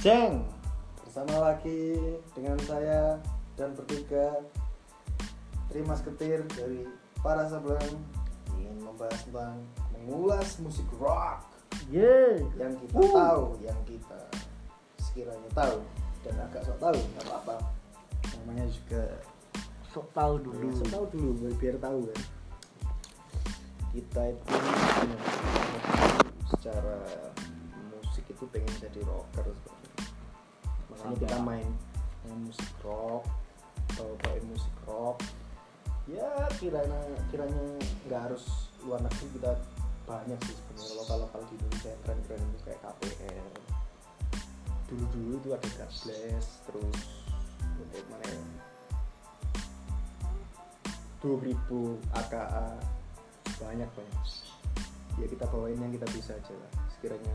Ceng bersama lagi dengan saya dan bertiga Trimas Ketir dari para sablon ingin membahas tentang mengulas musik rock Yeay. yang kita tahu, yang kita sekiranya tahu dan agak sok tahu nggak apa-apa. Namanya juga Sok tahu dulu. ya, sok tahu dulu biar, biar tahu kan. Kita itu secara musik itu pengen jadi rocker sebenarnya makanya kita main, main musik rock atau pakai musik rock. Ya kiranya kiranya nggak harus luar negeri kita banyak sih sebenarnya. Lokal lokal di Indonesia yang keren keren itu kayak KPR dulu dulu itu ada God Bless terus untuk mana ya? 2000 AKA banyak banyak. Ya kita bawain yang kita bisa aja lah. Sekiranya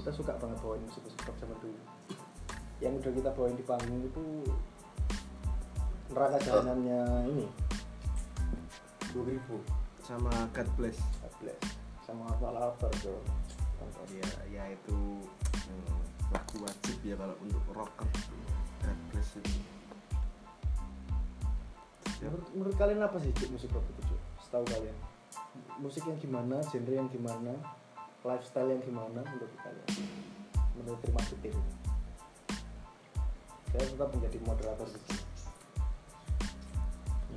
kita suka banget bawain musik musik rock zaman dulu. Yang udah kita bawain di panggung itu neraka jalanannya ini. 2000 sama God Bless. God Bless. Sama apa lapar tuh ya ya itu hmm, lagu wajib ya kalau untuk rocker God Bless itu. Ya, menurut, menurut kalian apa sih musik rock itu Cik? setahu kalian. Musik yang gimana genre yang gimana lifestyle yang gimana menurut kalian? Menurut terima Ketir saya tetap menjadi moderator di sini.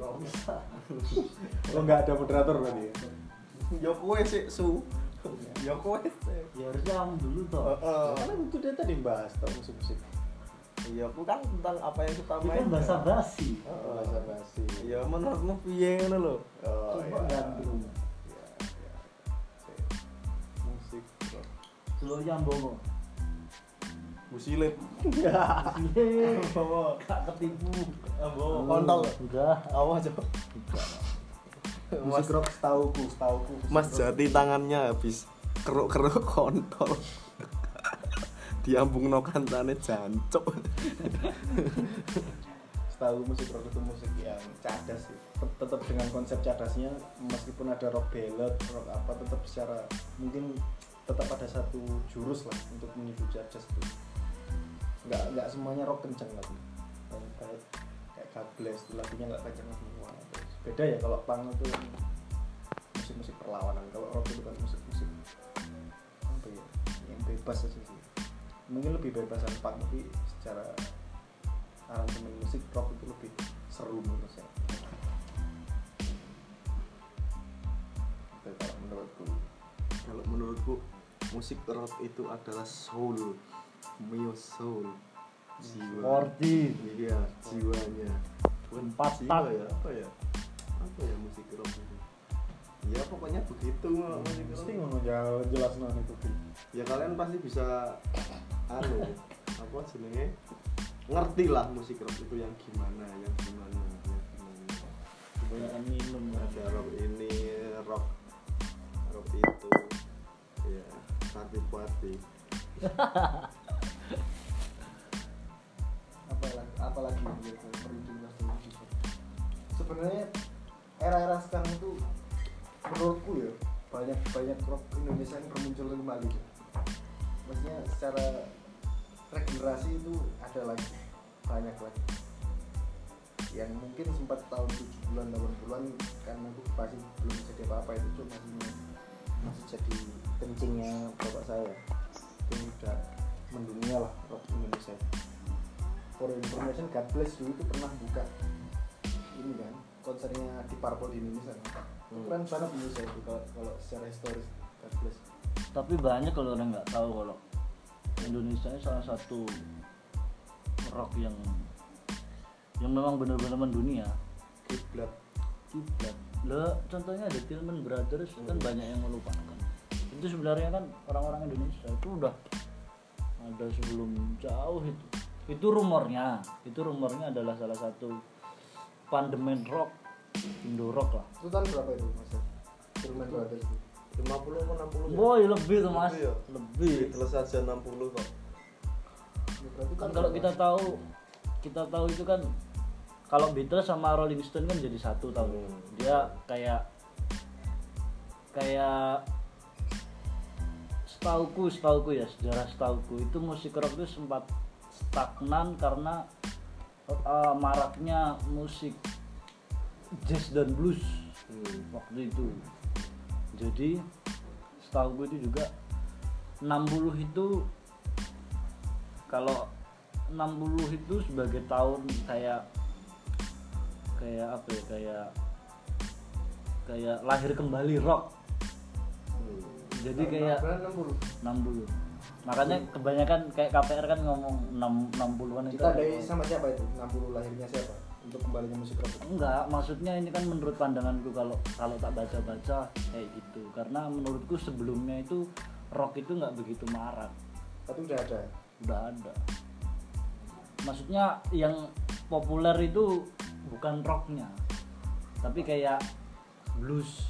Gak usah. oh nggak ada moderator berarti ya? Ya kowe sih su. Ya kowe sih. Ya harusnya kamu dulu toh. Karena itu dia tadi bahas tau musik musik ya aku kan tentang apa yang kita kan main bahasa basi. bahasa basi. Ya menurutmu piye ngono lho? Oh, Coba ya. Selo nyambung. busilip Yeay. Gak ketipu. Ambo kontol. Udah. awas coba musik rock setauku setauku Mas Jati tangannya habis. Keruk-keruk kontol. Diambung no kancane jancuk. Setahu musik rock itu musik yang cadas sih. Tet- tetap dengan konsep cadasnya meskipun ada rock ballad rock apa tetap secara mungkin tetap ada satu jurus lah untuk menuju cadas itu nggak nggak semuanya rock kenceng lagi kayak kayak kayak God Bless lagunya nggak kenceng semua. Beda ya kalau punk itu musik-musik perlawanan. Kalau rock itu kan musik-musik apa ya yang bebas aja sih. Mungkin lebih bebasan punk tapi secara aransemen musik rock itu lebih seru menurut saya. Menurutku. Kalau menurutku musik rock itu adalah soul. Mio soul. Jiwa. Sporty. iya jiwanya. Bukan Empat jiwa ya apa ya? Apa ya musik rock itu? Ya pokoknya begitu musik rock. mesti ngono ya jelas nang itu. Ya kalian pasti bisa anu apa jenenge? Ngerti lah musik rock itu yang gimana yang gimana yang gimana. Kebanyakan minum. ada rock ini rock rock itu. Ya party party apa lagi apa lagi yang gitu nostalgia sebenarnya era-era sekarang itu menurutku ya banyak banyak rock Indonesia yang bermuncul kembali ya. maksudnya secara regenerasi itu ada lagi banyak lagi. Yang mungkin sempat tahun 70-an 80-an karena aku pasti belum jadi apa-apa itu cuma masih jadi kencingnya bapak saya itu udah mendunia lah rock Indonesia for information God Bless dulu itu pernah buka ini kan konsernya di Purple di Indonesia kan. Hmm. keren banget Indonesia itu kalau, kalau secara historis God Bless Tapi banyak kalau orang nggak tahu kalau Indonesia ini salah satu rock yang yang memang benar-benar mendunia. kiblat Kiblat. Lah, contohnya ada Tillman Brothers kan banyak yang melupakan. Itu sebenarnya kan orang-orang Indonesia itu udah ada sebelum jauh itu. Itu rumornya. Itu rumornya adalah salah satu pandemen rock Indo rock lah. itu tahun berapa itu mas Truman Brothers itu 50 atau 60 ya? Boy lebih tuh mas, Lebih ya? lebih. Beatles aja 60 kok Ya, Kan kalau kita tahu, kita tahu itu kan kalau Beatles sama Rolling Stone kan jadi satu tahu. Hmm. Dia kayak kayak setauku setauku ya sejarah setauku itu musik rock itu sempat stagnan karena eh, maraknya musik jazz dan blues Hmm. waktu itu jadi setauku itu juga 60 itu kalau 60 itu sebagai tahun kayak kayak apa ya kayak kayak lahir kembali rock. Hmm. jadi kayak Berapa? 60 60 makanya kebanyakan kayak KPR kan ngomong 6 60-an itu kita dari sama siapa itu? 60 lahirnya siapa? Untuk kembalinya musik rock enggak maksudnya ini kan menurut pandanganku kalau kalau tak baca-baca kayak gitu. Karena menurutku sebelumnya itu rock itu nggak begitu marak. Tapi udah ada udah ada. Maksudnya yang populer itu bukan rocknya tapi kayak blues.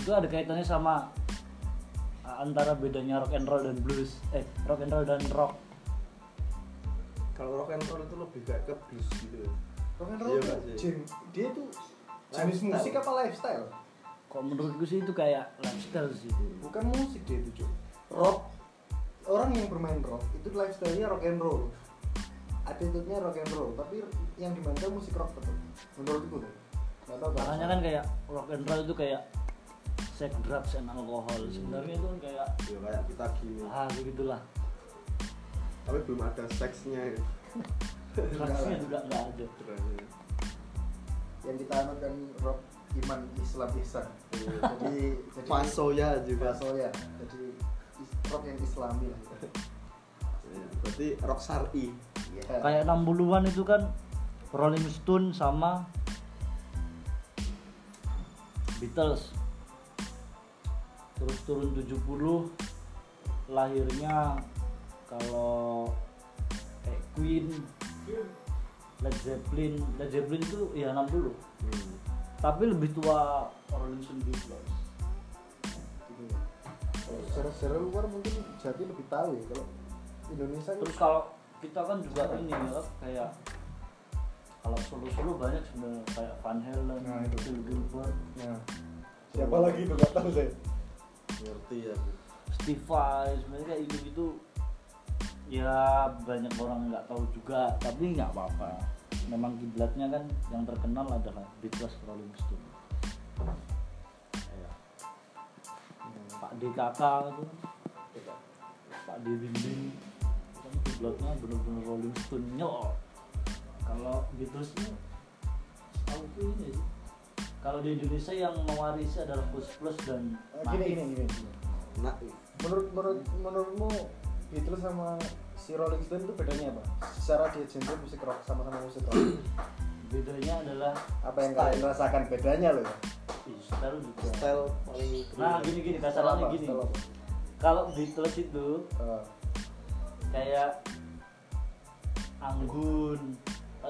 Itu ada kaitannya sama uh, antara bedanya rock and roll dan blues. Eh rock and roll dan rock. Kalau rock and roll itu lebih kayak ke blues gitu. Rock and Iya roll nggak tuh sih? gen- dia tuh jenis Lifestyle. musik apa lifestyle? Kok menurutku sih itu kayak lifestyle sih. Bukan musik dia itu cuy rock. Orang yang bermain rock itu lifestyle-nya rock and roll attitude-nya rock and roll tapi yang dimainkan musik rock tetap menurutku tuh makanya kan kayak rock and roll itu kayak sex drugs and alkohol sebenarnya itu kan kayak Ya kayak kita gini. ah begitulah Tapi belum ada seksnya ya. drugsnya juga nggak ada yang kita anut kan rock iman Islam ihsan Iya. jadi jadi Pasoya juga. Paso ya jadi rock yang islami lah Ya, berarti rock syari. Iya. kayak 60-an itu kan Rolling Stone sama Beatles terus turun 70 lahirnya kalau kayak Queen Led Zeppelin Led Zeppelin itu ya 60 Hmm. tapi lebih tua Rolling Stone Beatles Gitu. Secara secara luar mungkin jadi lebih tahu ya kalau Indonesia terus kalau kita kan juga ini ya kayak kalau solo-solo banyak sebenarnya kayak Van Halen, Nah, itu. Phil Gilbert, nah, siapa lagi itu? Nggak tahu saya. Ngerti ya. Steve Vai, sebenarnya kayak gitu gitu ya banyak orang nggak tahu juga tapi nggak apa-apa. Memang kiblatnya kan yang terkenal adalah Beatles Rolling Stone Kayak Pak DKK itu Pak D Bimbing kan kiblatnya bener-bener Rolling Stone nyok kalau Beatles ini tahu ini sih. Kalau di Indonesia yang mewarisi adalah Plus Plus dan Eh, gini gini gini. Nah, menurut menurut menurutmu Beatles sama si Rolling Stone itu bedanya apa? Secara dia genre musik rock sama-sama musik rock. Bedanya adalah apa yang kalian rasakan bedanya loh? Ya ih, style juga. Style paling nah gini gini kasarannya gini. Style kalau Beatles itu Eh, kayak anggun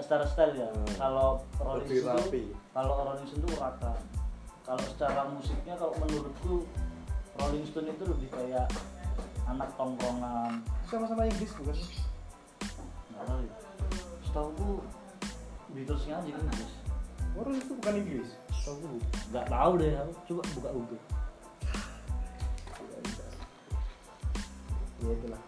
secara style ya. Hmm. kalau Rolling Stone rapi. itu kalau Rolling Stone itu urakan kalau secara musiknya kalau menurutku Rolling Stone itu lebih kayak anak tongkrongan. Sama-sama Inggris bukan sih? Nggak tahu ya. Setahu Beatlesnya aja Inggris Oh, Rolling Stone bukan Inggris? Setahu nggak tahu deh aku coba buka Google. Ya itulah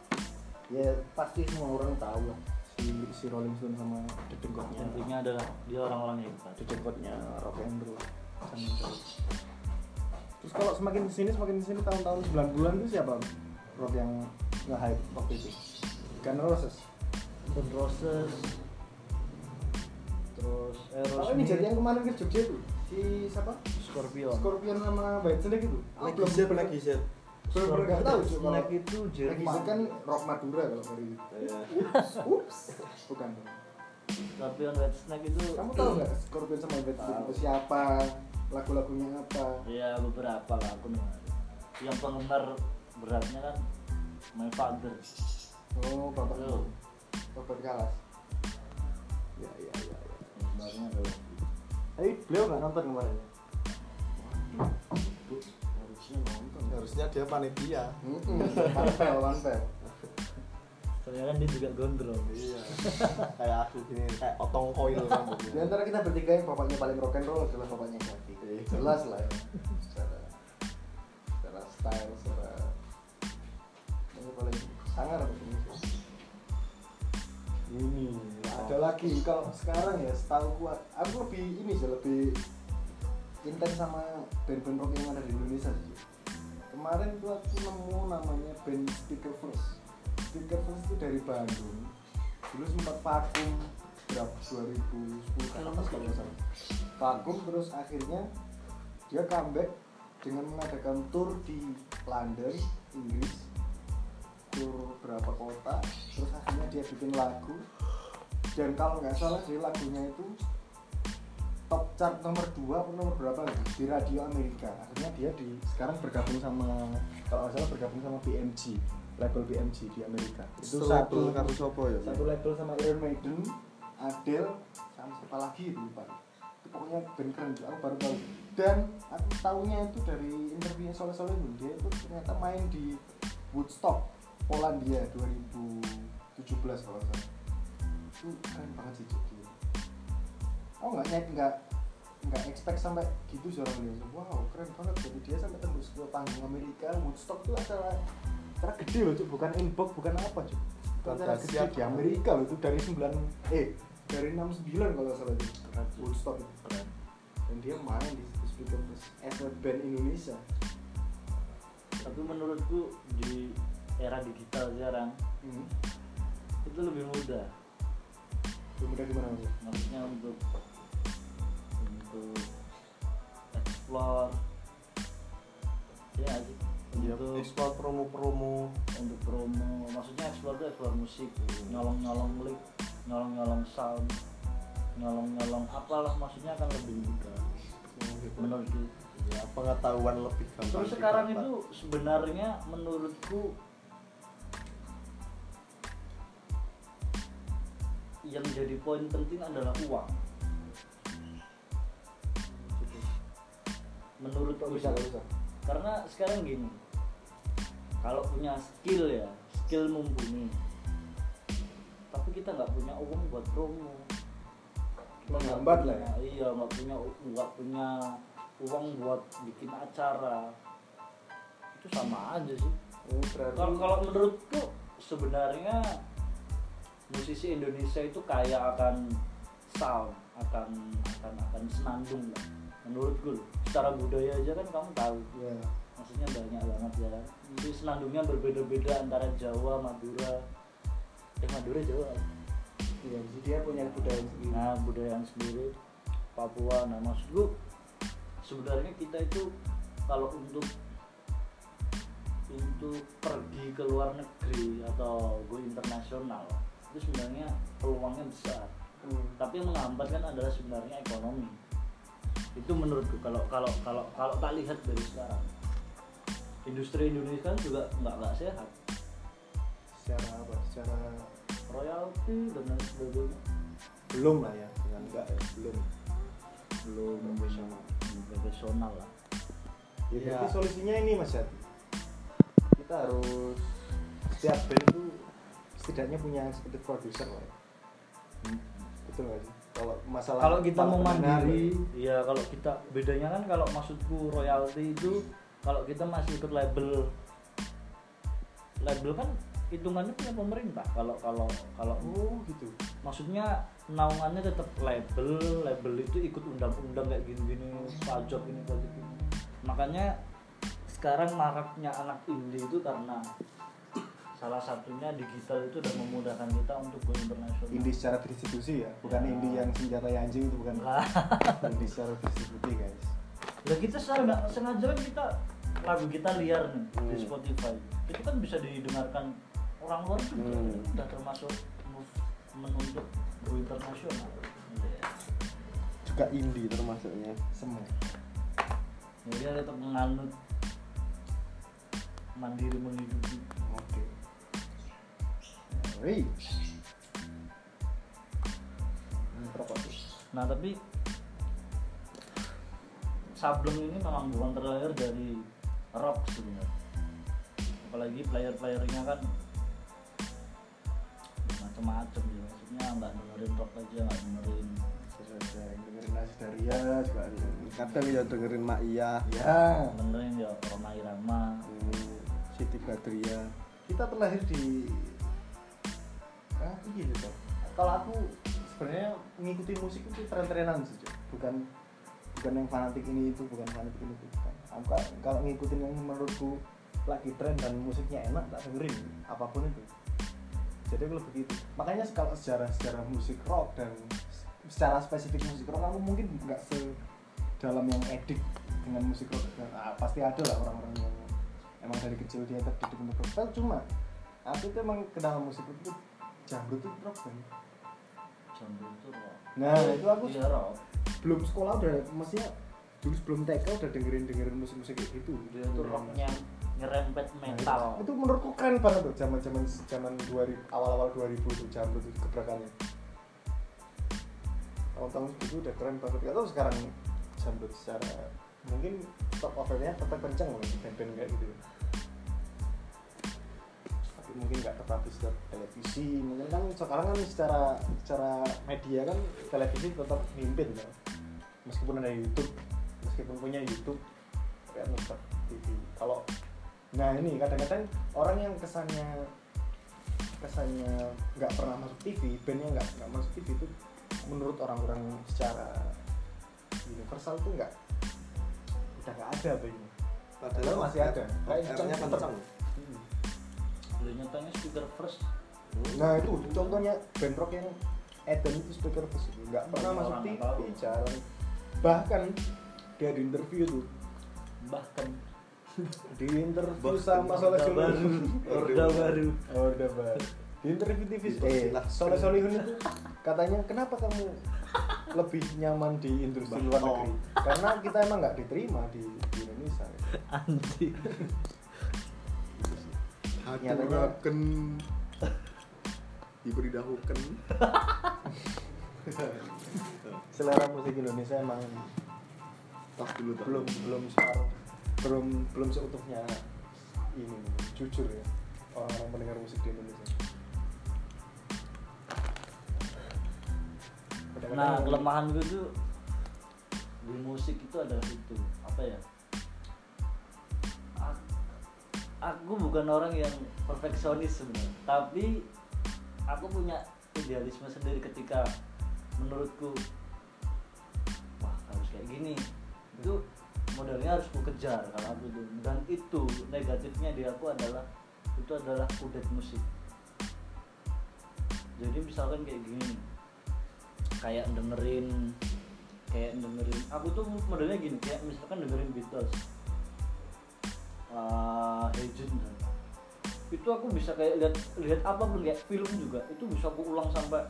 ya pasti semua orang tahu lah. Si si Rolling Stone sama The Dengkotnya intinya adalah dia orang-orang yang hebat. The Dengkotnya rock and roll. Terus kalau semakin ke sini semakin ke sini tahun-tahun 90-an itu siapa rock yang nge-hype waktu itu? Guns N' Roses. Guns N' Roses. Terus Oh ini jadi yang kemarin ke Jogja itu si siapa? Scorpion. Scorpion sama White Snake itu. lagi belum Belum nggak tahu. Snack itu Lagi Jerman kan rock Madura kalau dari itu. ya Ups, bukan. Scorpion White Snake itu Kamu tahu nggak Scorpion sama Snake Tahu. itu siapa? Lagu-lagunya apa? ya beberapa lah aku yang penggemar beratnya kan My Father Oh, Bapak Tuh. Bapak Kalas. ya ya ya, ya. sebenarnya adalah Tapi beliau nggak nonton kemarin. itu harusnya nonton harusnya dia panitia. One fail. soalnya kan dia juga gondrong. Iya. Kayak aku gini kayak otong koil Di rambutnya antara kita bertiga yang bapaknya paling rock and roll adalah bapaknya Gavi. Iya. Jelas lah ya. Secara secara style, secara ini paling sangar apa Indonesia ini ada lagi. Kalau sekarang ya setahu gua aku lebih ini sih lebih intens sama band-band rock yang ada di Indonesia sih kemarin tuh aku nemu namanya band Speaker First. Speaker First itu dari Bandung. Dulu sempat vakum berapa 2010 kan atas kalau nggak salah. Vakum terus akhirnya dia comeback dengan mengadakan tour di London Inggris tur berapa kota. Terus akhirnya dia bikin lagu. Dan kalau nggak salah di lagunya itu top chart nomor 2 atau nomor berapa gitu, di radio Amerika akhirnya dia di sekarang bergabung sama kalau nggak salah bergabung sama BMG label BMG di Amerika itu satu karo sopo ya satu label sama Iron Maiden, Adele, sama siapa lagi itu lupa. Itu pokoknya band keren juga, aku baru tahu. Dan aku tahunya itu dari interviewnya Soleh Solehun dia itu ternyata main di Woodstock, Polandia 2017 kalau nggak salah. Itu keren banget sih Aku nggak nggak nggak expect sampai gitu sih orang Indonesia. Wow keren banget. Jadi dia sampai tembus ke panggung Amerika Woodstock itu acara acara gede loh Cuk, bukan inbox bukan apa itu acara gede di Amerika loh itu dari 9 eh dari 69 kalau salah itu Woodstock itu. Keren. Dan dia main di Speaker as a band Indonesia. Tapi menurutku di era digital sekarang hmm. itu lebih mudah. Kemudian gimana mas? maksudnya untuk untuk explore. Ya sih? Ya untuk ekspor promo-promo. Untuk promo. Maksudnya explore itu explore musik nyolong nyolong lick nyolong nyolong sound nyolong nyolong apalah maksudnya akan lebih mudah. Menurutku ya pengetahuan lebih gampang terus sekarang itu sebenarnya menurutku yang jadi poin penting adalah uang menurut bisa bisa? karena sekarang gini kalau punya skill ya skill mumpuni. Tapi kita nggak punya uang buat promo. Menghambat lah punya- iya nggak punya nggak punya uang buat bikin acara. Itu sama aja sih. Oh, kalau kalau menurutku sebenarnya musisi Indonesia itu kaya akan sound akan akan akan senandung lah menurutku loh. secara budaya aja kan kamu tahu. Ya maksudnya banyak banget ya. Jadi senandungnya berbeda-beda antara Jawa Madura. Eh Madura Jawa. Iya jadi dia punya budaya sendiri. Nah budaya yang sendiri. Papua. Nah maksudku sebenarnya kita itu kalau untuk untuk pergi ke luar negeri atau go internasional itu sebenarnya peluangnya besar. Hmm. tapi yang menghambat kan adalah sebenarnya ekonomi itu menurutku kalau kalau kalau kalau tak lihat dari sekarang industri Indonesia kan juga nggak nggak sehat. Secara apa? Secara royalti dan lain sebagainya? Belum lah ya dengan enggak ya, belum. Belum profesional. Belum profesional lah. Ya, Iya. berarti solusinya ini mas Yati kita harus setiap band itu setidaknya punya seperti produser lah ya. betul nggak sih kalau masalah kalau kita mau mandiri ya. kalau kita bedanya kan kalau maksudku royalti itu kalau kita masih ikut label label kan hitungannya punya pemerintah. Kalau kalau kalau oh gitu. Maksudnya naungannya tetap label label itu ikut undang-undang kayak gini-gini pajak ini pajak ini. Makanya sekarang maraknya anak indie itu karena salah satunya digital itu udah memudahkan kita untuk go internasional indie secara distribusi ya bukan Ya. indie yang senjata anjing itu bukan Lah. indie secara distribusi guys Ya kita sengaja kan kita lagu kita liar nih di Hmm. Spotify. Itu kan bisa didengarkan orang luar juga. Hmm. Itu Udah termasuk movement untuk go internasional. Juga indie termasuknya semua Ya dia tetap menganut mandiri menghidupi. oke Nah tapi Sableng ini memang bukan terlahir dari rock sebenarnya. Apalagi player-playernya kan macam-macam ya. Maksudnya nggak dengerin rock aja, nggak dengerin dengerin Nasdaria juga ada. kadang ya dengerin Mak Iya Ya. dengerin ya Roma Irama. hmm, Siti Badria kita terlahir di ah gini tuh kalau aku sebenarnya mengikuti musik itu tren-trenan sih bukan bukan yang fanatik ini itu bukan fanatik ini itu. Bukan aku ka- kalau ngikutin yang menurutku lagi tren dan musiknya enak tak dengerin apa pun itu. Jadi aku lebih gitu. Makanya kalau sejarah sejarah musik rock dan secara spesifik musik rock aku mungkin nggak se dalam yang edik dengan musik rock. Dan ah, pasti ada lah orang-orang yang emang dari kecil dia terdidik untuk rock. Cuma aku itu emang kenal musik itu jambret itu rock kan Jambu itu rock. nah itu aku Iya rock. belum sekolah udah maksudnya dulu sebelum TK udah dengerin dengerin musik musik gitu Dia itu rocknya nyerempet Nah, metal. itu, itu menurutku keren banget tuh zaman zaman zaman 2000 awal awal 2000 tuh jambret itu gebrakannya tahun-tahun segitu udah keren banget gak tau sekarang jambret secara mungkin top of nya tetap kenceng loh band-band kayak gitu mungkin nggak tetap di setiap televisi mungkin kan sekarang kan secara secara media kan televisi tetap mimpin kan meskipun ada YouTube meskipun punya YouTube kan tetap TV kalau nah ini kadang-kadang orang yang kesannya kesannya nggak pernah masuk TV bandnya nggak nggak masuk TV itu menurut orang-orang secara universal tuh nggak udah nggak ada bandnya Padahal masih ada. Kayak Kayak kenceng. Beli nyatanya speaker first. Nah itu contohnya band rock yang Eden itu speaker first itu nggak pernah masuk TV, tahu. jarang. Bahkan dia di interview tuh Bahkan di interview Bahkan sama Soleh Solihun. baru. Orde baru. Orde baru. Di interview TV eh Istilah. Soleh Solihun itu katanya kenapa kamu lebih nyaman di industri luar negeri? Karena kita emang nggak diterima di, di Indonesia. Anjing. Haturaken diberi dahuken Selera musik Indonesia emang tas dulu tas. belum belum separuh belum belum seutuhnya ini jujur ya orang-orang mendengar musik di Indonesia. Nah, kelemahan gue tuh di musik itu adalah itu apa ya? Aku bukan orang yang perfeksionis sebenarnya, tapi aku punya idealisme sendiri ketika menurutku wah harus kayak gini. Itu modelnya harus ku kejar kalau aku tuh dan itu negatifnya di aku adalah itu adalah kudet musik. Jadi misalkan kayak gini kayak dengerin kayak dengerin aku tuh modelnya gini kayak misalkan dengerin Beatles uh, misalnya. itu aku bisa kayak lihat lihat apa pun kayak film juga. Itu bisa aku ulang sampai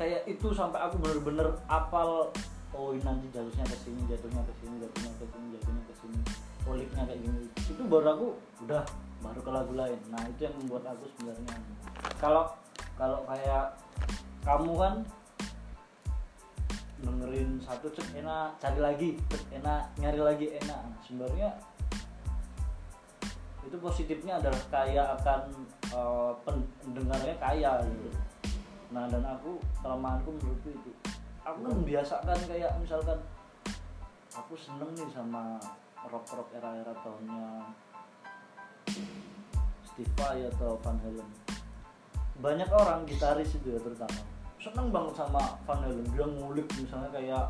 kayak itu sampai aku bener-bener apal oh ini nanti jatuhnya ke sini jatuhnya ke sini jatuhnya ke sini jatuhnya ke sini. Poliknya kayak gini. Itu baru aku udah baru ke lagu lain. Nah itu yang membuat aku sebenarnya kalau kalau kayak kamu kan dengerin satu cek enak cari lagi cek enak nyari lagi enak. Nah, sebenarnya itu positifnya adalah kaya akan eh, pendengarnya kaya gitu. Nah dan aku kelemahanku menurutku itu. Aku kan membiasakan kayak misalkan aku seneng nih sama rock rock era era tahunnya Steve Vai atau Van Halen. Banyak orang gitaris itu ya terutama. Seneng banget sama Van Halen. Dia ngulik misalnya kayak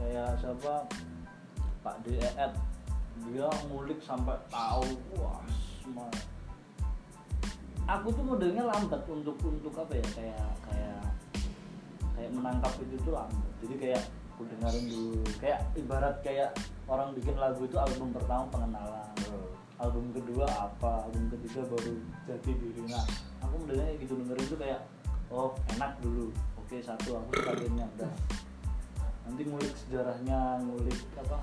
kayak siapa? Pak DEF dia ngulik sampai tahu wah semua. Aku tuh modelnya lambat untuk untuk apa ya kayak kayak kayak menangkap itu tuh lambat. Jadi kayak aku dengerin dulu. Kayak ibarat kayak orang bikin lagu itu album pertama pengenalan. Album kedua apa album ketiga baru jadi diri. Nah aku modelnya gitu. Dengerin itu kayak oh enak dulu. Oke satu aku bandnya udah. Nanti ngulik sejarahnya ngulik apa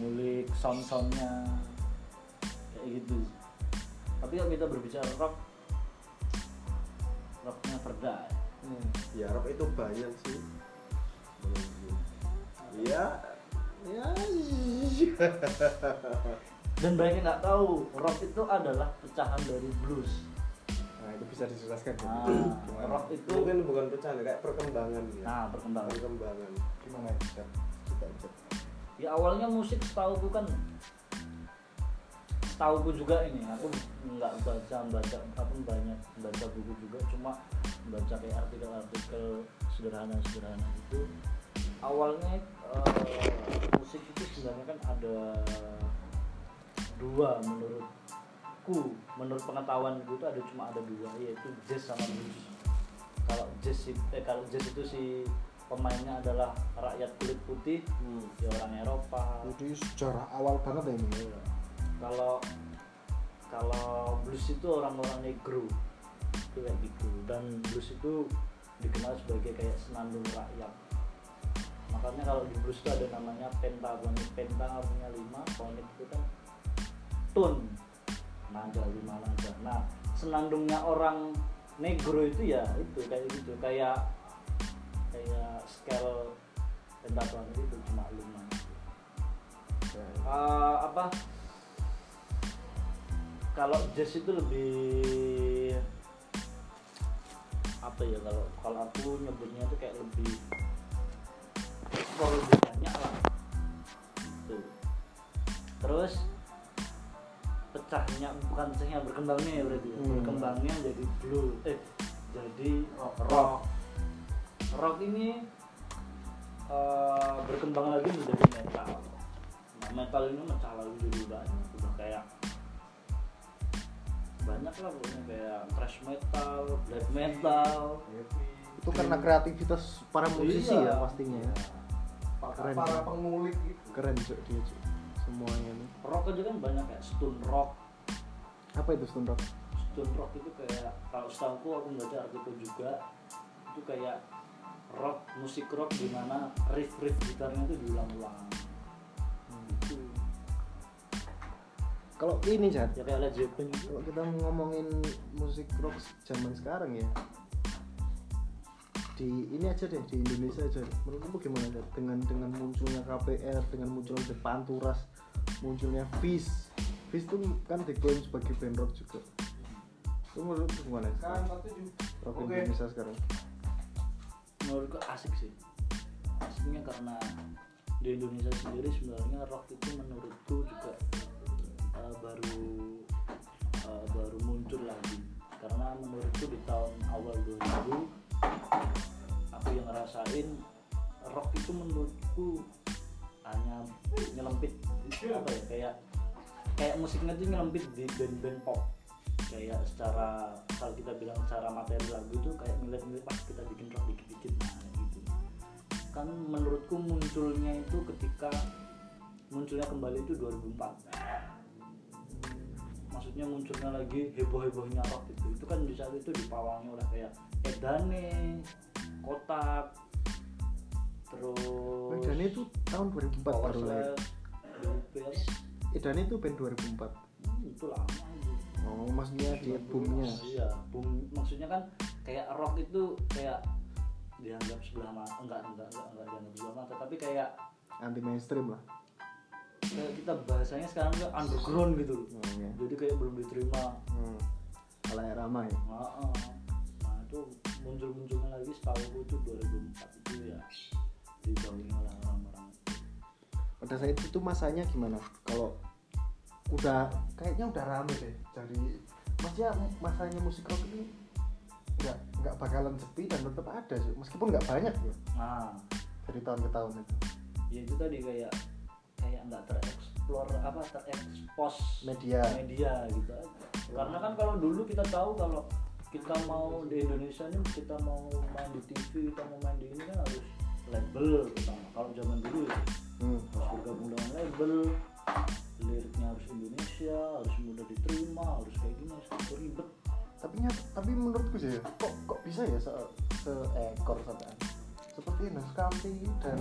ngulik sound soundnya kayak gitu tapi kalau kita berbicara rock rocknya Verda Hmm. ya rock itu banyak sih menurutku. ya ya dan banyak yang nggak tahu rock itu adalah pecahan dari blues Nah itu bisa dijelaskan ya. nah, gimana? rock itu mungkin bukan pecahan kayak perkembangan ya nah perkembangan perkembangan Gimana ya? Bisa kita cek. Ya awalnya musik setahu kan setauku juga ini aku nggak baca baca aku banyak baca buku juga cuma baca kayak artikel-artikel sederhana-sederhana gitu. Awalnya eh, musik itu sebenarnya kan ada dua menurutku menurut pengetahuan itu ada cuma ada dua yaitu jazz sama blues. Kalau jazz eh, kalau jazz itu si pemainnya adalah rakyat kulit putih Hmm. ya orang Eropa. Jadi sejarah awal banget ya ini. Iya. kalau kalau blues itu orang-orang negro. Itu kayak gitu. Dan blues itu dikenal sebagai kayak senandung rakyat. Makanya kalau di blues itu ada namanya pentagonik penta artinya lima konik itu kan tone nada lima nada nah senandungnya orang negro itu ya itu kayak gitu. Kayak kayak scale pentatonik itu cuma lima Eh, apa kalau jazz itu lebih apa ya kalau kalau aku nyebutnya itu kayak lebih lebih banyak lah gitu. terus pecahnya bukan pecahnya berkembangnya ya berarti ya. Hmm. berkembangnya jadi blues eh jadi rock Rock. Rock, ini eh, berkembang lagi menjadi metal nah metal ini mecah lagi jadi banyak udah kayak banyak lah pokoknya kayak thrash metal, black metal, Itu karena kreativitas para musisi Iya. ya pastinya. para, Keren. para pengulik gitu Keren cuk dia cuk. Semuanya nih. rock aja kan banyak kayak stone rock, Apa itu stone rock? stone rock itu kayak kalau setahu aku baca artikel juga itu kayak rock musik rock di mana riff riff gitarnya itu diulang-ulang. Gitu. Kalau ini Jad, ya kayak Led Zeppelin. kalau kita ngomongin musik rock zaman sekarang ya di ini aja deh di Indonesia aja. Menurutmu gimana Jad? dengan dengan munculnya KPR dengan munculnya The Panturas munculnya Fish Fish tuh kan diklaim sebagai band rock juga. Itu menurutmu gimana kan itu rock Oke. Indonesia sekarang menurutku asik sih. Asiknya karena di Indonesia sendiri sebenarnya rock itu menurutku juga uh, baru uh, baru muncul lagi. Karena menurutku di tahun awal 2000 aku yang ngerasain rock itu menurutku hanya nyelempit apa ya kayak kayak musiknya tuh nyelempit di band-band pop kayak secara kalau kita bilang secara materi lagu itu kayak milik-milik pas kita bikin rock dikit-dikit nah gitu. Kan menurutku munculnya itu ketika munculnya kembali itu 2004 maksudnya munculnya lagi heboh-hebohnya rock itu itu kan di saat itu dipawangnya oleh kayak Edane Kotak terus Edane itu tahun 2004 Power baru. Lahir Lupil. Edane itu band 2004 Hmm, itu lama itu oh maksudnya di boomnya. iya boom. Maksudnya kan kayak rock itu kayak dianggap sebelah mata enggak enggak enggak enggak dianggap sebelah mata tapi kayak anti mainstream lah. kayak kita bahasanya sekarang tuh underground gitu loh. Oh, ya. jadi kayak belum diterima. Hmm. kalau ya ramai. Nah, eh. nah itu muncul munculnya lagi setahu itu 2004 itu ya. Digaungin oleh orang-orang. Pada saat itu tuh masanya gimana? Kalau udah kayaknya udah rame deh jadi maksudnya masanya musik rock ini nggak nggak bakalan sepi dan tetap ada sih meskipun nggak banyak ya nah dari tahun ke tahun itu ya itu tadi kayak kayak nggak tereksplor apa terekspos media media gitu aja. Karena kan kalau dulu kita tahu kalau kita mau di Indonesia nih kita mau main di TV, kita mau main di ini kan harus label pertama. Kalau zaman dulu ya hmm. harus bergabung dengan label, liriknya harus Indonesia, harus mudah diterima, harus kayak gini, harus ribet. tapi tapi menurutku sih ya, kok kok bisa ya se seekor sampai seperti Nurse County dan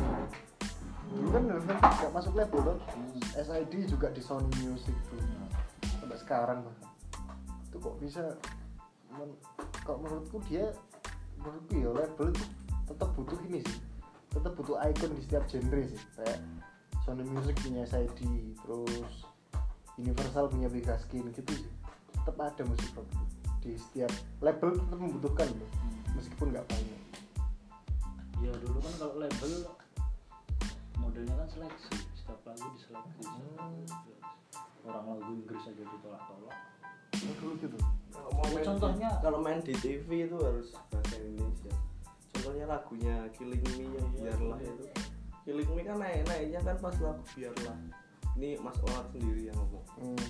dulu kan Nurse County nggak masuk label tuh SID juga di Sony Music tuh. Sampai sekarang bahkan. Itu kok bisa men- kalau menurutku dia menurutku ya label itu tetap butuh ini sih. Tetap butuh icon di setiap genre sih. Kayak Sony Music punya SID terus Universal punya Skin gitu sih tetap ada musik rock di setiap label tetap membutuhkan loh meskipun nggak banyak Ya dulu kan kalau label modelnya kan seleksi. setiap lagu diseleksi Hmm. orang lagu Inggris aja ditolak-tolak Oh, dulu gitu Kalau mau Ya, main contohnya- di, kalau main di TV itu harus bahasa Indonesia. Contohnya lagunya Killing Me yang biarlah itu. Killing Me kan naik naiknya kan pas lagu biarlah. Ini Mas Onat sendiri yang ngomong. Hmm.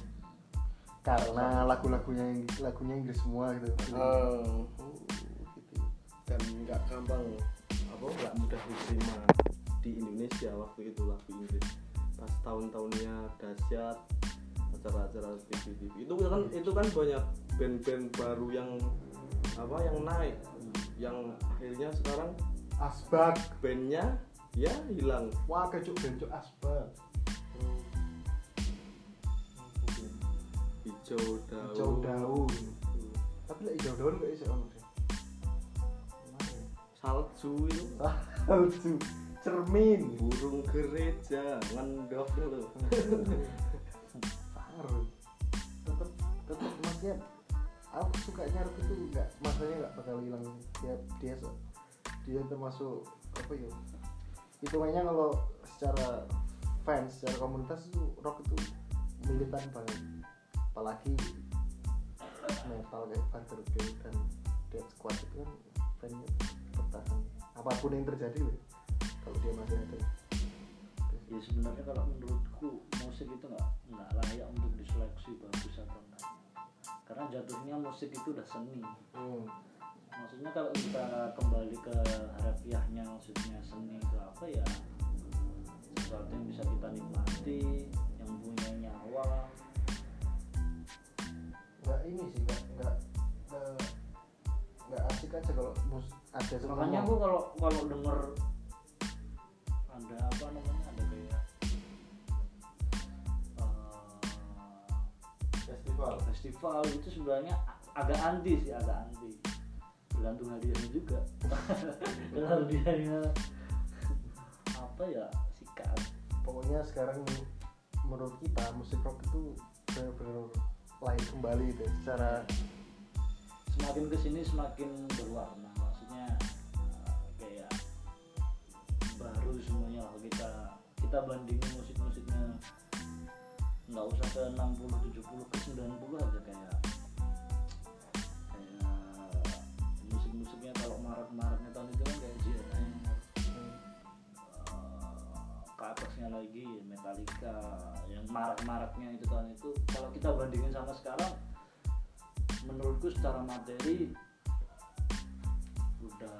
karena lagu-lagunya Ing- lagunya Inggris semua gitu Oh, gitu. Dan nggak gampang apa nggak mudah diterima di Indonesia waktu itu lagu Inggris. Pas tahun-tahunnya dahsyat acara-acara TV TV itu kan itu kan banyak band-band baru yang apa yang naik yang akhirnya sekarang asbak bandnya ya hilang. Wah kecuk bencok asbak. Hijau daun. Hijau daun. Tapi lah hijau daun gak bisa ono sih salju itu. Salju. Cermin. Burung gereja ngendok itu Parah. tetep tetep maksudnya aku sukanya Rok itu nggak masanya nggak bakal hilang. Dia dia dia termasuk apa ya hitungannya kalau secara fans secara komunitas itu rock itu militan banget. Apalagi metal kayak Day dan Dead Squad itu kan fansnya bertahan. Apa pun yang terjadi loh kalau dia masih ada. Ya sebenarnya kalau menurutku musik itu nggak nggak layak untuk diseleksi bagus atau enggak. Karena jatuhnya musik itu udah seni. Hmm. Maksudnya kalau kita kembali ke harafiahnya maksudnya seni itu apa ya sesuatu yang bisa kita nikmati yang punya nyawa. Nggak ini sih nggak nggak nggak- asik aja kalau mus ada makanya aku kalau kalau denger ada apa namanya ada kayak eh, festival. festival itu sebenarnya agak anti sih agak anti tergantung hadiahnya juga. Kalau hadiahnya. Apa ya sikat pokoknya sekarang menurut kita musik rock itu benar-benar lain kembali deh secara semakin ke sini semakin berwarna. Maksudnya eh, kayak baru semuanya lah kita kita bandingin musik-musiknya. Nggak usah ke 60 70 ke 90 aja kayak musik-musiknya kalau marak-maraknya tahun itu kan eh, ke atasnya lagi Metallica yang marak-maraknya itu tahun itu. Kalau kita bandingin sama sekarang menurutku secara materi udah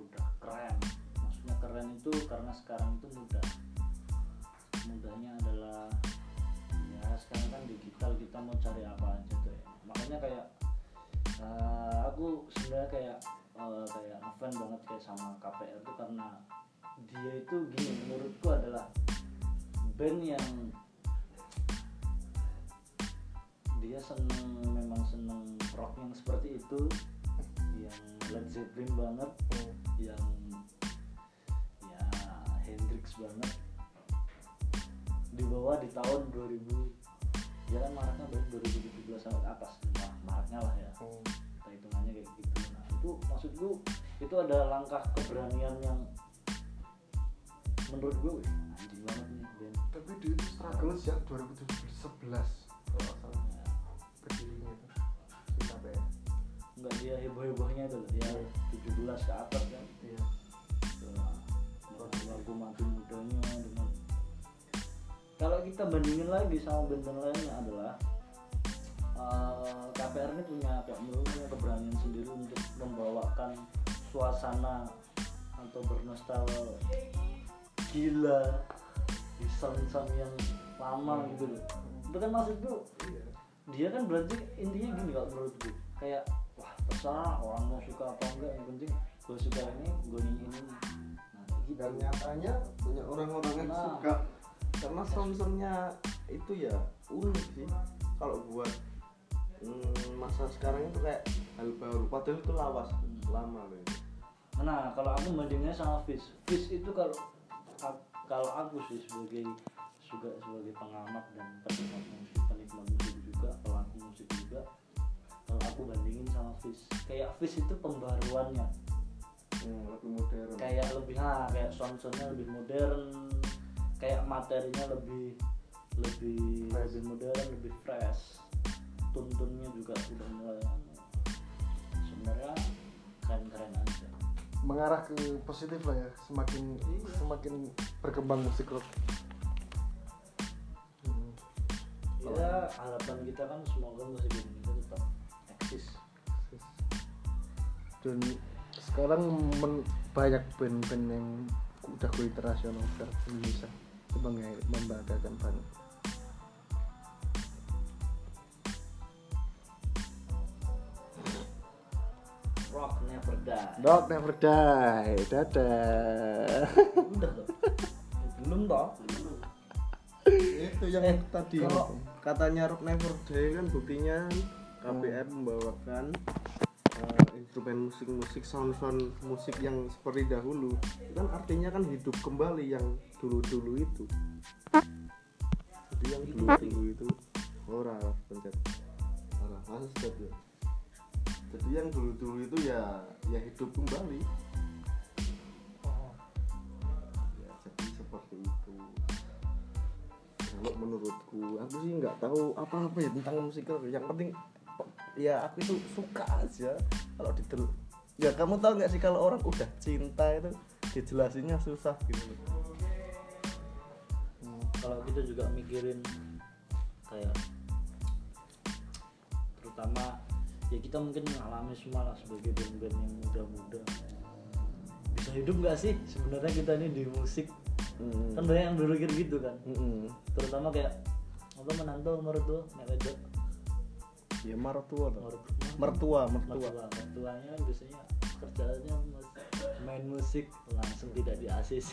udah keren. Maksudnya keren itu karena sekarang itu mudah. Mudahnya adalah ya sekarang kan digital kita mau cari apa aja tuh ya. Makanya kayak eh, aku sebenarnya kayak eh, kayak ngefan banget kayak sama KPR tuh karena dia itu gini menurutku adalah band yang dia seneng memang seneng rock yang seperti itu yang Led Zeppelin banget yang ya Hendrix banget. Dibawa di tahun 2000 ya kan maraknya baru 2017 sampai atas nah, maraknya lah ya. Hmm. kita hitungannya kayak gitu itu maksudku itu ada langkah keberanian yang menurut gue anjing banget nih band tapi dia itu struggle sejak 2011 kalau salah. Ya, berdirinya itu. KPR enggak dia heboh hebohnya itu loh. Ya Iya. 17 ke atas kan. Iya. Lagu mati mudanya dengan kalau kita bandingin lagi sama band-band lainnya adalah eh, KPR ini punya kayak punya keberanian sendiri untuk membawakan suasana atau bernostalgia gila di sound-sound yang lama gitu loh. Itu kan maksudku iya. dia kan berarti intinya gini kalau menurutku kayak wah terserah orang mau suka apa enggak yang penting gue suka ini gue nyanyiin ini. Nah gitu. Dan nyatanya banyak orang-orang yang Nah. suka. Karena sound-soundnya itu ya unik sih. Kalau buat mm, masa sekarang itu kayak hal baru padahal itu lawas lama loh itu nah kalau aku bandingnya sama Fish Fish itu kalau kalau aku sih sebagai juga sebagai pengamat dan penikmat musik penikmat musik juga pelaku musik juga kalau aku bandingin sama Fish kayak Fish itu pembaruannya. Hmm, lebih modern. Kayak lebih ah kayak sound soundnya lebih modern kayak materinya lebih lebih Fresh. lebih modern lebih fresh tuntunnya juga udah mulai sebenarnya keren-keren aja. Mengarah ke positif lah ya semakin Iya. semakin berkembang musik rock. Hmm. ya harapan kita kan semoga musik Indonesia tetap eksis. Dan sekarang men- banyak band-band yang udah go internasional sekarang Indonesia. Itu membanggakan banget die Dog never die dadah. Udah belum toh? Itu yang Eh, tadi. kalau- katanya Rock Never Die kan buktinya KPR membawakan eh, instrumen musik-musik sound-sound musik yang seperti dahulu. Itu kan artinya kan hidup kembali yang dulu-dulu itu. Jadi yang dulu-dulu itu ora pencet ora step ya jadi yang dulu-dulu itu ya ya hidup kembali ya jadi seperti itu kalau menurutku aku sih nggak tahu apa-apa ya tentang musikal yang penting ya aku itu suka aja kalau didel ya kamu tahu nggak sih kalau orang udah cinta itu dijelasinnya susah gitu. Hmm. kalau kita juga mikirin kayak terutama ya kita mungkin mengalami semua lah sebagai band-band yang muda-muda. Bisa hidup nggak sih? Sebenarnya kita ini di musik. Hmm. kan banyak yang berpikir gitu kan. Mm-mm. terutama kayak apa menantu mertua nek wedok. Ya mertua mertua. Mertua mertua. Mertua mertuanya biasanya kerjanya mus- main musik. Langsung tidak di asis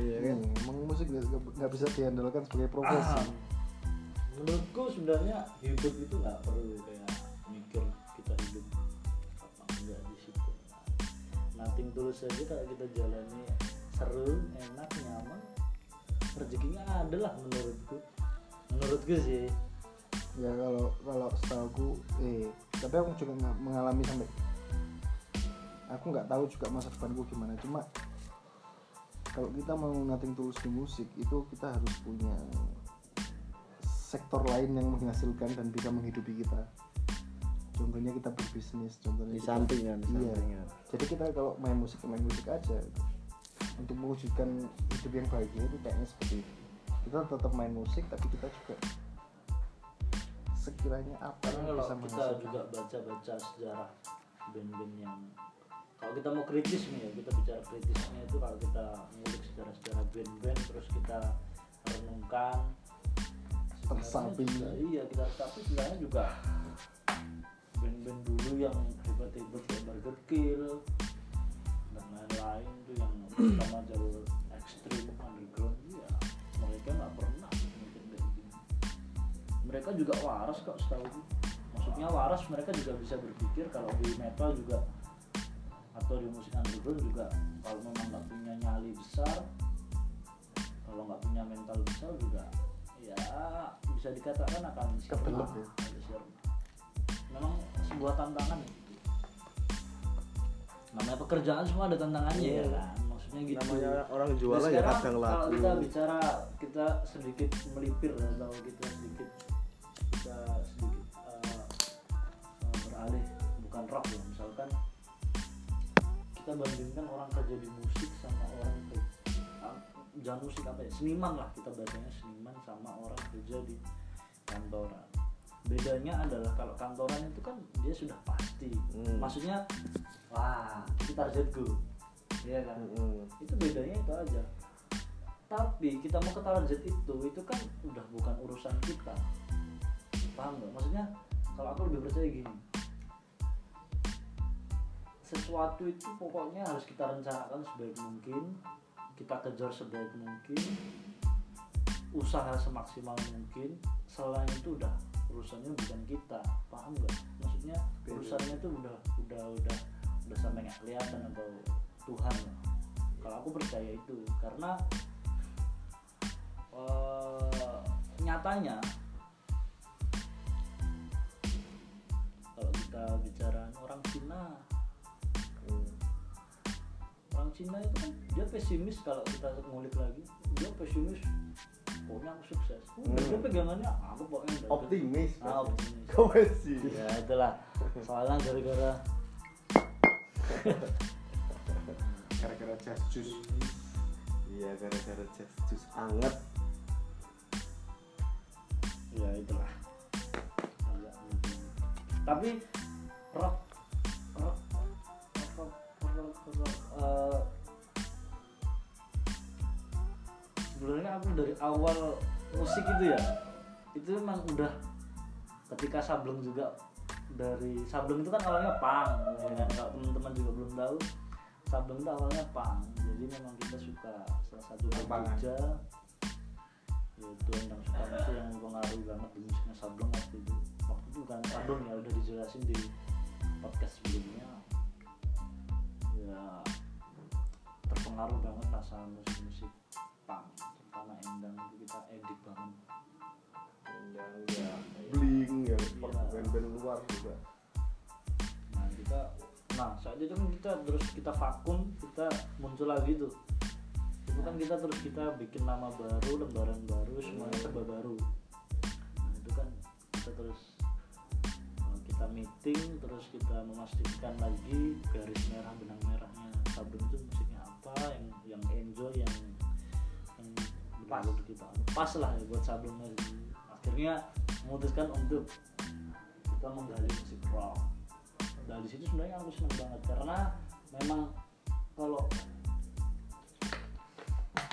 iya kan? Hmm, emang musik nggak nggak bisa diandalkan sebagai profesi. Ah, menurutku sebenarnya hidup itu nggak perlu kayak kita hidup apa enggak di situ. Nanting tulus aja kalau kita jalani seru enak nyaman rezekinya ada lah menurutku. Menurutku sih. Ya kalau kalau setahu eh tapi aku juga mengalami sampai aku nggak tahu juga masa depanku gimana. Cuma kalau kita mau nating tulus di musik itu kita harus punya sektor lain yang menghasilkan dan bisa menghidupi kita contohnya kita berbisnis contohnya di kita- sampingan di iya. sampingan. Jadi kita kalau main musik main musik aja. Untuk mewujudkan hidup yang bahagia itu kayaknya seperti itu. Kita tetap main musik tapi kita juga sekiranya apa karena yang kalau bisa kita menghasilkan. juga baca-baca sejarah band-band yang kalau kita mau kritis nih ya kita bicara kritisnya itu kalau kita ngulik sejarah-sejarah band-band terus kita renungkan juga, iya kita resapi sebenarnya juga band-band dulu yang hebat-hebat kayak Burger Kill dan lain-lain tuh yang pertama jalur ekstrim underground ya mereka nggak pernah mikir kayak gini. Mereka juga waras kok setahu maksudnya waras mereka juga bisa berpikir kalau di metal juga atau di musik underground juga kalau memang nggak punya nyali besar kalau nggak punya mental besar juga ya bisa dikatakan akan Kebelet ya. Memang sebuah tantangan namanya pekerjaan semua ada tantangannya ya Iya. kan. Maksudnya gitu. Namanya orang Nah, jualan ya kadang kalau laku. kita bicara kita sedikit melipir atau kita sedikit kita sedikit eh, beralih bukan rock ya misalkan kita bandingkan orang kerja di musik sama orang jangan musik apa ya? Seniman lah kita bacanya seniman sama orang kerja di kantoran bedanya adalah kalau kantoran itu kan dia sudah pasti. Hmm. maksudnya wah itu targetku Iya kan? Mm-mm. itu bedanya itu aja. Tapi kita mau ke target itu itu kan udah bukan urusan kita. Paham nggak? Maksudnya kalau aku lebih percaya gini. Sesuatu itu pokoknya harus kita rencanakan sebaik mungkin kita kejar sebaik mungkin usaha semaksimal mungkin selain itu udah urusannya bukan kita paham nggak? Maksudnya Beda. urusannya tuh udah udah udah udah sampai nggak kelihatan atau Tuhan. Lah kalau aku percaya itu karena eh, nyatanya kalau kita bicara orang Cina orang Cina itu kan dia pesimis kalau kita ngulik lagi. Dia pesimis pokoknya aku sukses. Hmm. dia pegangannya aku pokoknya optimis ah, optimis. Kau sih ya itulah. Soalnya gara-gara gara-gara jazz juice. Iya gara-gara jus jus anget. Ya itulah. Agak gitu. tapi rock rock rock rock, rock, rock, eh, sebenarnya aku dari awal musik itu ya itu memang udah ketika sableng juga dari sableng itu kan awalnya pang ya kan? Kalau teman-teman juga belum tahu sableng itu awalnya pang jadi memang kita suka salah satu band Pangan. Jogja yaitu Endang Sukamto itu yang mempengaruhi banget di musiknya sableng waktu itu. Waktu itu kan pardon ya udah dijelasin di podcast sebelumnya. Ya terpengaruh banget lah sama musik-musik pang terutama Endang itu kita edik banget. Yang ya bling ya Iya. band-band luar juga. Nah kita nah saat itu kan kita terus kita vakum kita muncul lagi tuh. Itu kan kita terus kita bikin nama baru lembaran baru semuanya serba baru. Nah itu kan kita terus uh, kita meeting terus kita memastikan lagi garis merah benang merahnya sablon itu musiknya apa yang yang enjoy yang benar-benar kita. Pas lah ya buat sablonnya akhirnya memutuskan untuk kita menggali musik rock. Dan di situ sebenarnya aku seneng banget karena memang kalau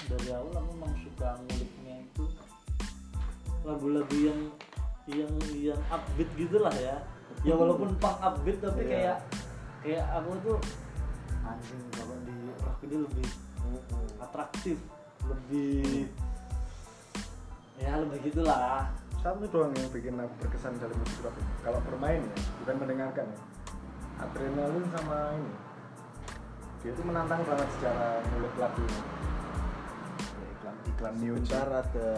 dari awal aku memang suka nguliknya itu lagu-lagu yang yang yang upbeat gitulah ya. Ya walaupun punk upbeat tapi Iya. kayak kayak aku tuh anjing kalau di rock ini lebih atraktif lebih ya lebih gitulah. Satu doang yang bikin aku berkesan dalam musik rock ini. kalau bermain ya bukan mendengarkan ya. Adrenalin sama ini. Dia tuh menantang banget secara mulut lagu ini Ya, iklan iklan new sebentar ada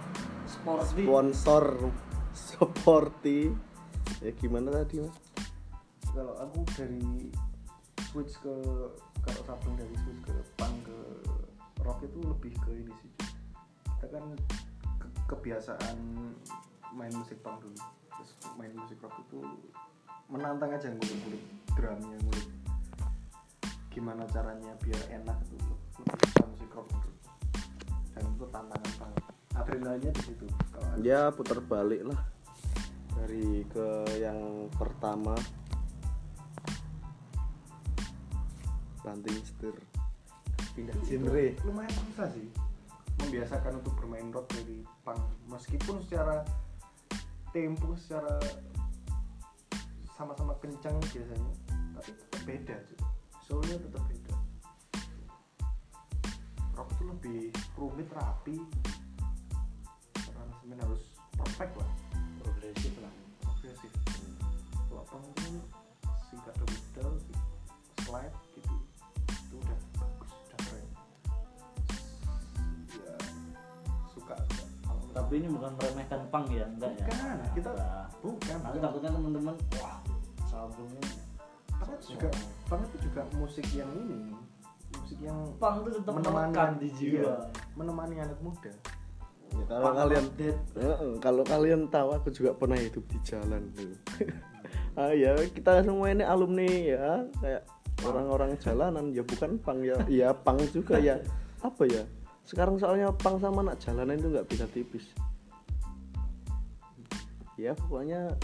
sporty sponsor seperti ya gimana tadi mas? Kalau aku dari switch ke kalau sabun dari switch ke punk ke rock itu lebih ke ini sih. Kita kan kebiasaan main musik punk dulu. Terus main musik rock itu menantang aja ngulik-ngulik drumnya ngulik. Gimana caranya biar enak itu lebih suka musik rock dan itu tantangan banget. Adrenalinnya di situ. Ya putar balik lah. Dari ke yang pertama. Banting setir. Pindah genre. lumayan susah sih membiasakan untuk bermain rock dari punk meskipun secara tempo secara sama-sama kencang biasanya tapi tetap beda cuy soalnya tetap beda. Rock itu lebih rumit rapi. Aransemen harus perfect lah. Progresif lah. Progresif. Kalau punk itu singkat pedal slide tapi ini bukan meremehkan punk ya enggak ya? Bukan, kita- Nah, bukan nanti bukan. takutnya teman-teman wah sabunnya punk itu juga punk itu juga musik yang ini musik yang punk itu tetap menemani di iya, jiwa. Menemani anak muda. Ya, kalau Punk kalian kalau kalian tahu aku juga pernah hidup di jalan tuh. ah ya kita semua ini alumni ya. Kayak orang-orang jalanan ya bukan pang ya. Ya pang juga ya. Apa ya sekarang soalnya pang sama anak jalanan itu nggak bisa tipis. Ya pokoknya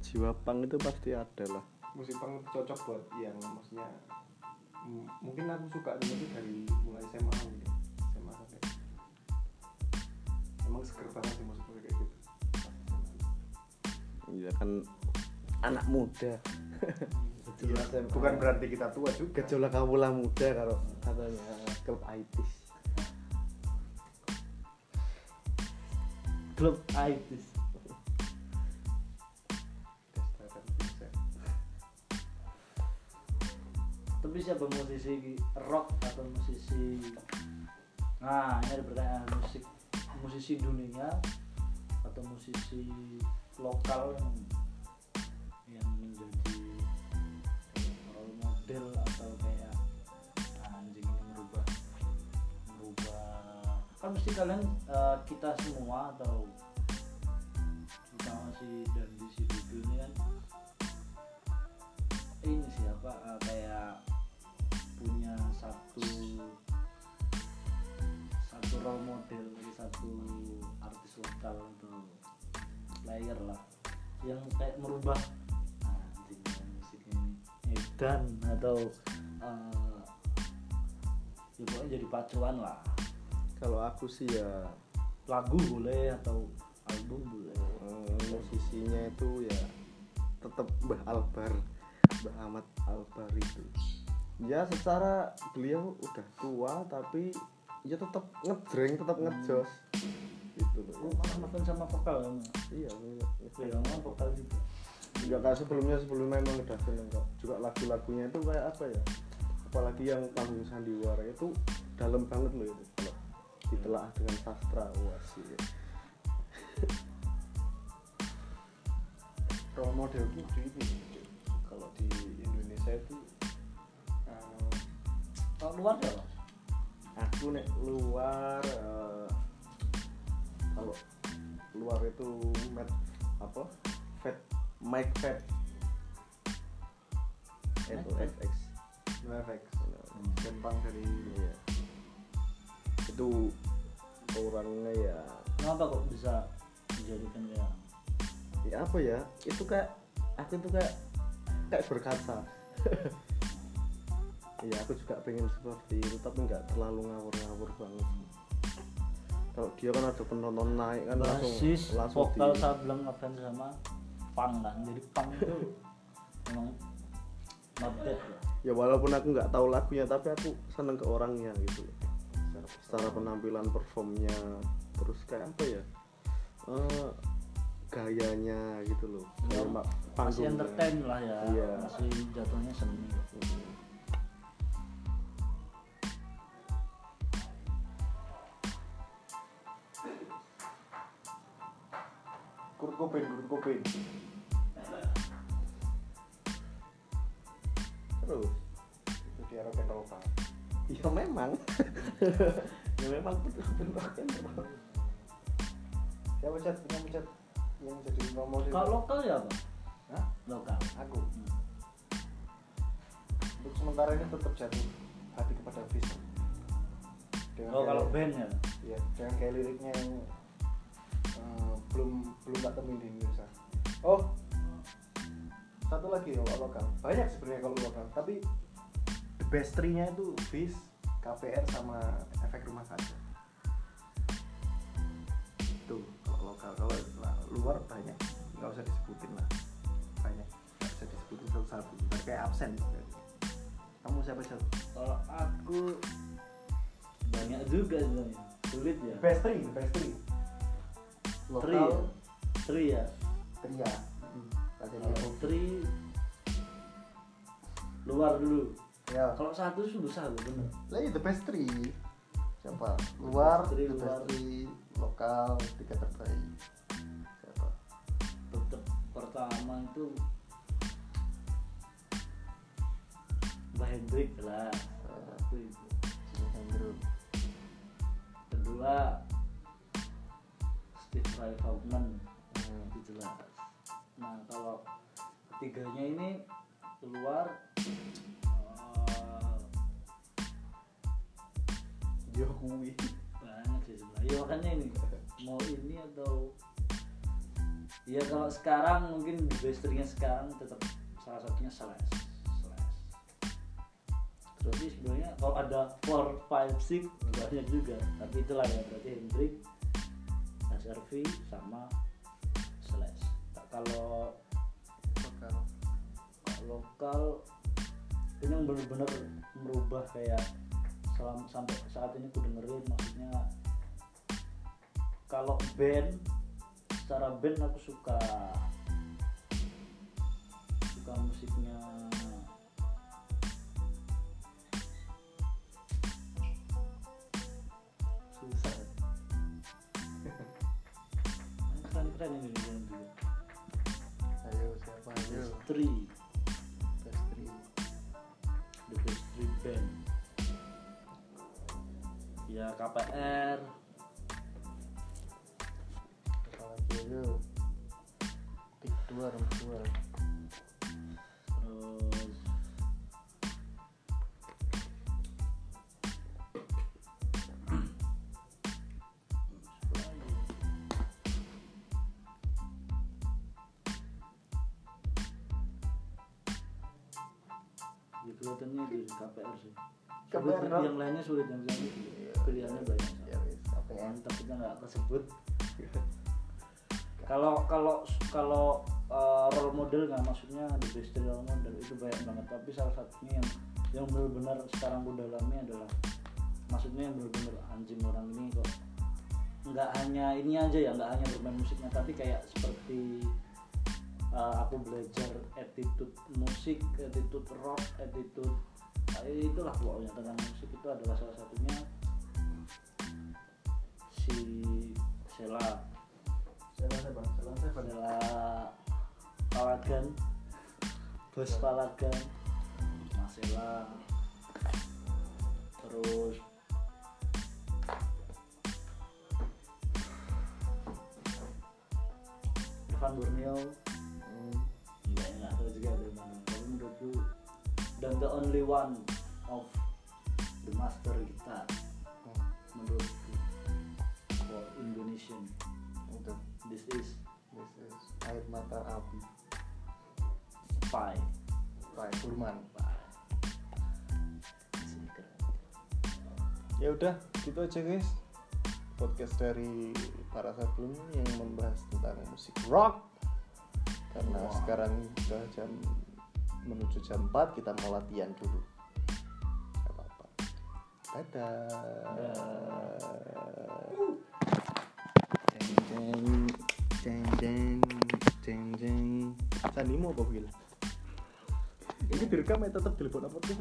jiwa pang itu pasti ada lah. Musik itu cocok buat yang maksudnya mungkin aku suka itu dari mulai SMA mungkin SMA sampai emang seger banget sih musik kayak gitu. Ya kan anak muda. Iya, bukan berarti kita tua juga. Gejolak kawula muda kalau katanya klub ITIS Dan Vincent. tapi siapa musisi rock atau musisi nah ini ada pertanyaan musik musisi dunia atau musisi lokal yang yang menjadi role model atau kan mesti kalian eh, kita semua atau terutama si dan di si Dudu ini kan ini siapa eh, kayak punya satu satu role model satu artis lokal atau player lah yang kayak merubah nah, musik ini. Edan atau eh, ya pokoknya jadi pacuan lah kalau aku sih ya lagu boleh atau album boleh. Eh, posisinya itu ya tetap Mbah Albar Mbah Ahmad Albar itu. Ya secara beliau udah tua tapi ya tetap ngejreng tetap ngejos. Gitu oh loh malah makan sama vokal ya Mas? iya ya emang vokal juga. Juga kayak sebelumnya sebelumnya emang udah seneng kok. Juga lagu-lagunya itu kayak apa ya? Apalagi yang panggung sandiwara itu dalam banget loh itu. Kalau ditelaah dengan sastra. Wah sih. Role modelku di ini kalau di Indonesia itu eh, kalau luar ya Mas? aku nek luar eh, kalau luar itu Matt apa? Fat Mike Fat. Itu. FX NoFX Jepang dari iya itu orangnya ya. Kenapa kok bisa dijadikan kayak ya apa ya? Itu kayak aku tuh kayak kayak berkaca ya aku juga pengen seperti itu tapi nggak terlalu ngawur-ngawur banget. Kalau dia kan ada penonton naik kan langsung basis langsung vokal di- saya bilang ngefans sama punk kan. Jadi punk itu emang not bad lah. Ya walaupun aku nggak tahu lagunya tapi aku seneng ke orangnya gitu. loh. Secara, penampilan performnya terus kayak apa ya eh, gayanya gitu loh. Gaya ma- masih entertain lah ya Iya. masih jatuhnya seni. Mm. Kurt Cobain Kurt Cobain terus? Itu di era rock and roll banget ya memang. Ya memang betul kan memang. Siapa chat punya chat yang jadi model kalau lokal ya apa Hah? lokal. Aku. Untuk sementara ini tetap jatuh hati kepada Dengan oh kalau band ya? Iya, dengan kayak liriknya yang eh, belum belum tak temuin di Indonesia. Oh, satu lagi kalau lokal. Banyak sebenarnya kalau lokal, tapi the best three-nya itu Fis, KPR sama efek rumah kaca. Itu kalau lokal. Kalau la- luar banyak, nggak usah disebutin lah. Banyak, nggak usah disebutin satu-satu. Ntar Kayak absen. Kamu siapa siapa? kalau aku banyak juga sebenarnya sulit ya Best three, the best three. Tri ya Tri ya kalau Tri luar dulu Ya. kalau satu sih susah loh bener Lah iya, the three. Siapa? Luar, Three, the luar. best three, lokal, tiga terbaik. Siapa? tetap pertama itu Mbak Hendrik lah satu itu Jimi Hendrix. kedua Steve Ray Vaughan Hmm. itu jelas nah kalau ketiganya ini keluar Jokowi. Banyak sih sebenarnya. Ya makanya ini mau ini atau ya kalau sekarang mungkin di basternya sekarang tetap salah satunya slash slash. Terus sih sebenarnya kalau ada four five six banyak juga. Tapi itulah ya berarti Hendrik SRV sama slash. Tak kalau Lokal. kalau lokal ini yang benar-benar merubah kayak selam, sampai saat ini ku dengerin maksudnya kalau band secara band aku suka suka musiknya susah keren keren ini band juga Ayo siapa? Ayo. Three Best three. The Best Three Band ya KPR apalagi itu. Tik dua rumah dua. Itu sih, KPR sih sulit KPR, yang lainnya sulit yang lainnya pilihannya banyak. ya wis apa yang tapi kita nggak tersebut kalau kalau kalau uh, role model nggak maksudnya the best role model itu banyak banget. Tapi salah satunya yang yang benar-benar sekarang gue dalami adalah maksudnya yang benar-benar anjing orang ini kok nggak hanya ini aja ya nggak hanya bermain musiknya tapi kayak seperti uh, aku belajar attitude musik attitude rock attitude itulah pokoknya tentang musik itu adalah salah satunya si Sela. Bang, salah saya bang. adalah Palagan Bos Palagan Masela terus Ivan Borneo dan the only one of the master guitar Hmm. menurutku for Indonesian Itu. this is This is air mata api. Pai Burman. Pai keren. Ya udah, gitu aja guys. Podcast dari para sebelum yang membahas tentang musik rock. Karena Wah. sekarang sudah jam menuju jam 4 kita mau latihan dulu. Gak. Sandi mau apa Wil? Ini direkam ya tetap telepon apa tuh?